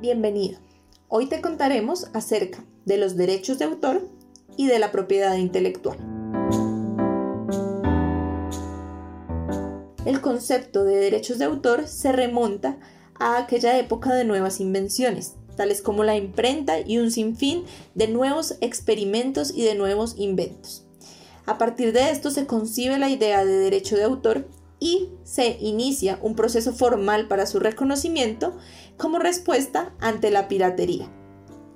Bienvenido. Hoy te contaremos acerca de los derechos de autor y de la propiedad intelectual. El concepto de derechos de autor se remonta a aquella época de nuevas invenciones, tales como la imprenta y un sinfín de nuevos experimentos y de nuevos inventos. A partir de esto se concibe la idea de derecho de autor y se inicia un proceso formal para su reconocimiento como respuesta ante la piratería.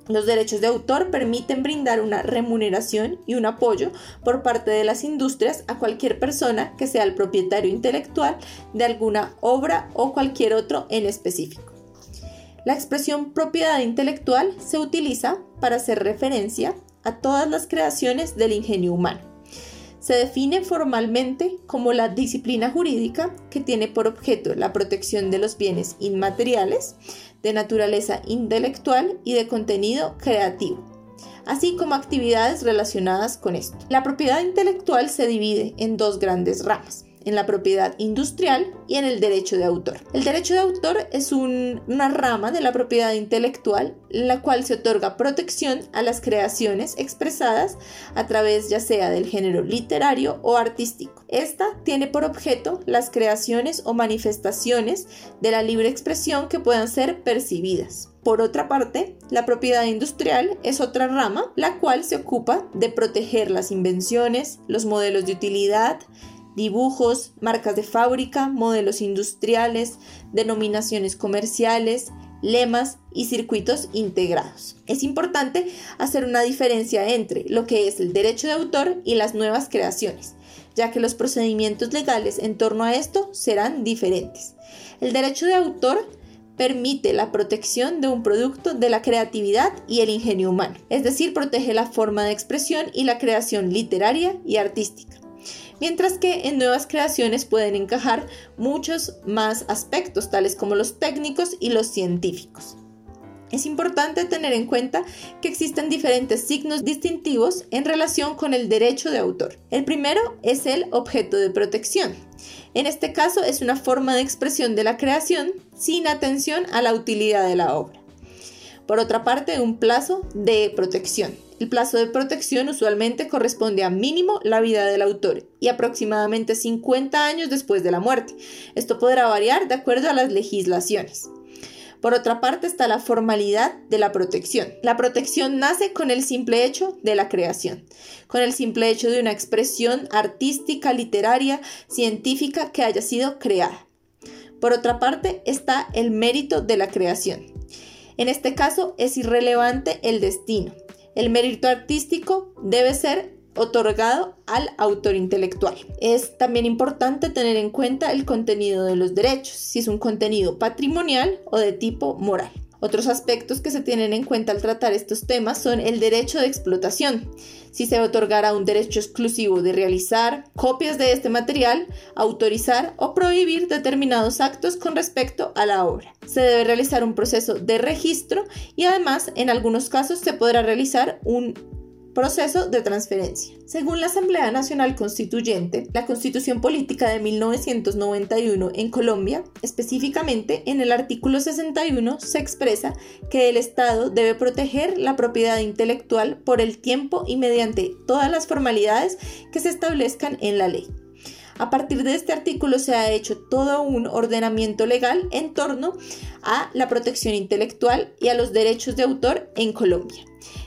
Los derechos de autor permiten brindar una remuneración y un apoyo por parte de las industrias a cualquier persona que sea el propietario intelectual de alguna obra o cualquier otro en específico. La expresión propiedad intelectual se utiliza para hacer referencia a todas las creaciones del ingenio humano se define formalmente como la disciplina jurídica que tiene por objeto la protección de los bienes inmateriales de naturaleza intelectual y de contenido creativo, así como actividades relacionadas con esto. La propiedad intelectual se divide en dos grandes ramas en la propiedad industrial y en el derecho de autor. El derecho de autor es una rama de la propiedad intelectual en la cual se otorga protección a las creaciones expresadas a través ya sea del género literario o artístico. Esta tiene por objeto las creaciones o manifestaciones de la libre expresión que puedan ser percibidas. Por otra parte, la propiedad industrial es otra rama, la cual se ocupa de proteger las invenciones, los modelos de utilidad, dibujos, marcas de fábrica, modelos industriales, denominaciones comerciales, lemas y circuitos integrados. Es importante hacer una diferencia entre lo que es el derecho de autor y las nuevas creaciones, ya que los procedimientos legales en torno a esto serán diferentes. El derecho de autor permite la protección de un producto de la creatividad y el ingenio humano, es decir, protege la forma de expresión y la creación literaria y artística mientras que en nuevas creaciones pueden encajar muchos más aspectos, tales como los técnicos y los científicos. Es importante tener en cuenta que existen diferentes signos distintivos en relación con el derecho de autor. El primero es el objeto de protección. En este caso es una forma de expresión de la creación sin atención a la utilidad de la obra. Por otra parte, un plazo de protección. El plazo de protección usualmente corresponde a mínimo la vida del autor y aproximadamente 50 años después de la muerte. Esto podrá variar de acuerdo a las legislaciones. Por otra parte está la formalidad de la protección. La protección nace con el simple hecho de la creación, con el simple hecho de una expresión artística, literaria, científica que haya sido creada. Por otra parte está el mérito de la creación. En este caso es irrelevante el destino, el mérito artístico debe ser otorgado al autor intelectual. Es también importante tener en cuenta el contenido de los derechos, si es un contenido patrimonial o de tipo moral. Otros aspectos que se tienen en cuenta al tratar estos temas son el derecho de explotación, si se otorgará un derecho exclusivo de realizar copias de este material, autorizar o prohibir determinados actos con respecto a la obra. Se debe realizar un proceso de registro y además en algunos casos se podrá realizar un Proceso de transferencia. Según la Asamblea Nacional Constituyente, la Constitución Política de 1991 en Colombia, específicamente en el artículo 61, se expresa que el Estado debe proteger la propiedad intelectual por el tiempo y mediante todas las formalidades que se establezcan en la ley. A partir de este artículo se ha hecho todo un ordenamiento legal en torno a la protección intelectual y a los derechos de autor en Colombia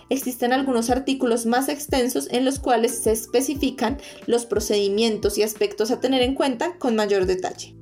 existen algunos artículos más extensos en los cuales se especifican los procedimientos y aspectos a tener en cuenta con mayor detalle.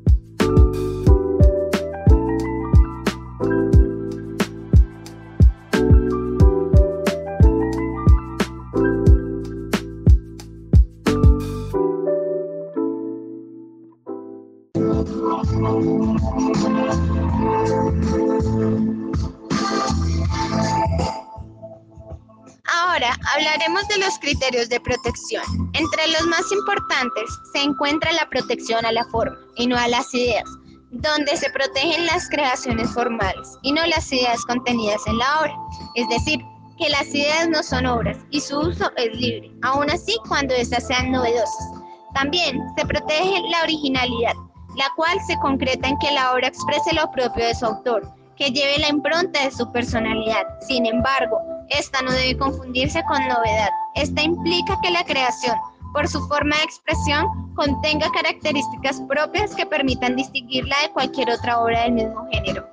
Hablaremos de los criterios de protección. Entre los más importantes se encuentra la protección a la forma y no a las ideas, donde se protegen las creaciones formales y no las ideas contenidas en la obra. Es decir, que las ideas no son obras y su uso es libre, aun así cuando éstas sean novedosas. También se protege la originalidad, la cual se concreta en que la obra exprese lo propio de su autor que lleve la impronta de su personalidad. Sin embargo, esta no debe confundirse con novedad. Esta implica que la creación, por su forma de expresión, contenga características propias que permitan distinguirla de cualquier otra obra del mismo género.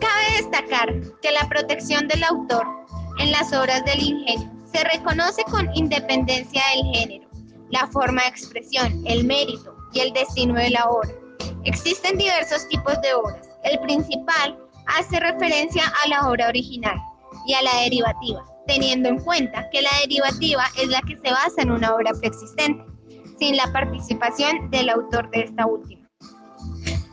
Cabe destacar que la protección del autor en las obras del ingenio se reconoce con independencia del género, la forma de expresión, el mérito y el destino de la obra. Existen diversos tipos de obras. El principal hace referencia a la obra original y a la derivativa, teniendo en cuenta que la derivativa es la que se basa en una obra preexistente, sin la participación del autor de esta última.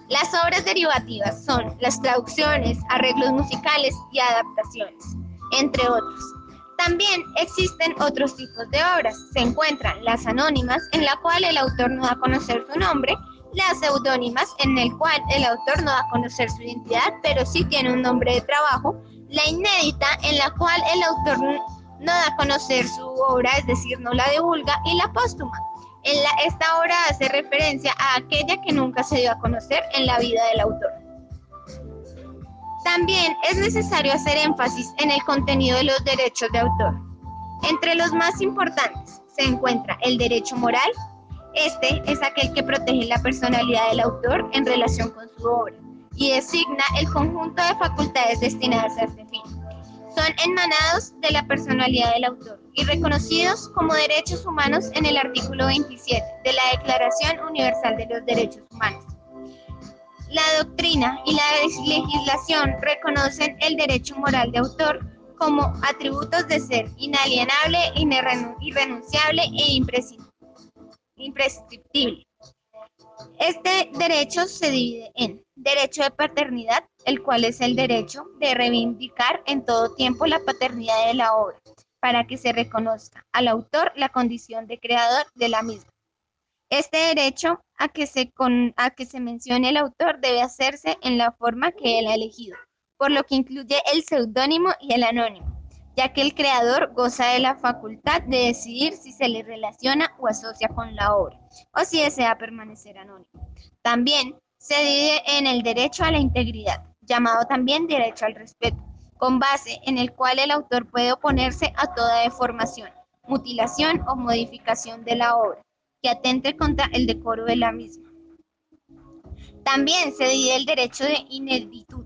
Las obras derivativas son las traducciones, arreglos musicales y adaptaciones, entre otros. También existen otros tipos de obras. Se encuentran las anónimas, en la cual el autor no da a conocer su nombre, las seudónimas, en el cual el autor no da a conocer su identidad, pero sí tiene un nombre de trabajo, la inédita, en la cual el autor no da a conocer su obra, es decir, no la divulga, y la póstuma. En esta obra hace referencia a aquella que nunca se dio a conocer en la vida del autor. También es necesario hacer énfasis en el contenido de los derechos de autor. Entre los más importantes se encuentra el derecho moral. Este es aquel que protege la personalidad del autor en relación con su obra y designa el conjunto de facultades destinadas a este fin. Son enmanados de la personalidad del autor y reconocidos como derechos humanos en el artículo 27 de la Declaración Universal de los Derechos Humanos. La doctrina y la legislación reconocen el derecho moral de autor como atributos de ser inalienable, irrenunciable e imprescriptible. Este derecho se divide en derecho de paternidad, el cual es el derecho de reivindicar en todo tiempo la paternidad de la obra, para que se reconozca al autor la condición de creador de la misma. Este derecho a que, se a que se mencione el autor debe hacerse en la forma que él ha elegido, por lo que incluye el seudónimo y el anónimo, ya que el creador goza de la facultad de decidir si se le relaciona o asocia con la obra, o si desea permanecer anónimo. También se divide en el derecho a la integridad, llamado también derecho al respeto, con base en el cual el autor puede oponerse a toda deformación, mutilación o modificación de la obra que atente contra el decoro de la misma. También se divide el derecho de ineditud,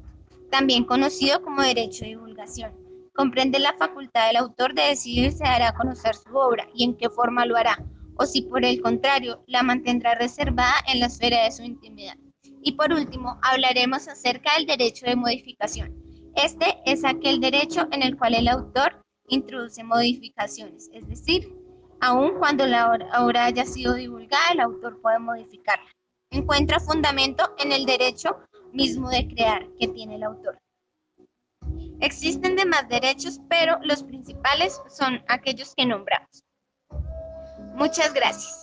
también conocido como derecho de divulgación. Comprende la facultad del autor de decidir si hará conocer su obra y en qué forma lo hará, o si por el contrario la mantendrá reservada en la esfera de su intimidad. Y por último, hablaremos acerca del derecho de modificación. Este es aquel derecho en el cual el autor introduce modificaciones, es decir, Aun cuando la obra haya sido divulgada, el autor puede modificarla. Encuentra fundamento en el derecho mismo de crear que tiene el autor. Existen demás derechos, pero los principales son aquellos que nombramos. Muchas gracias.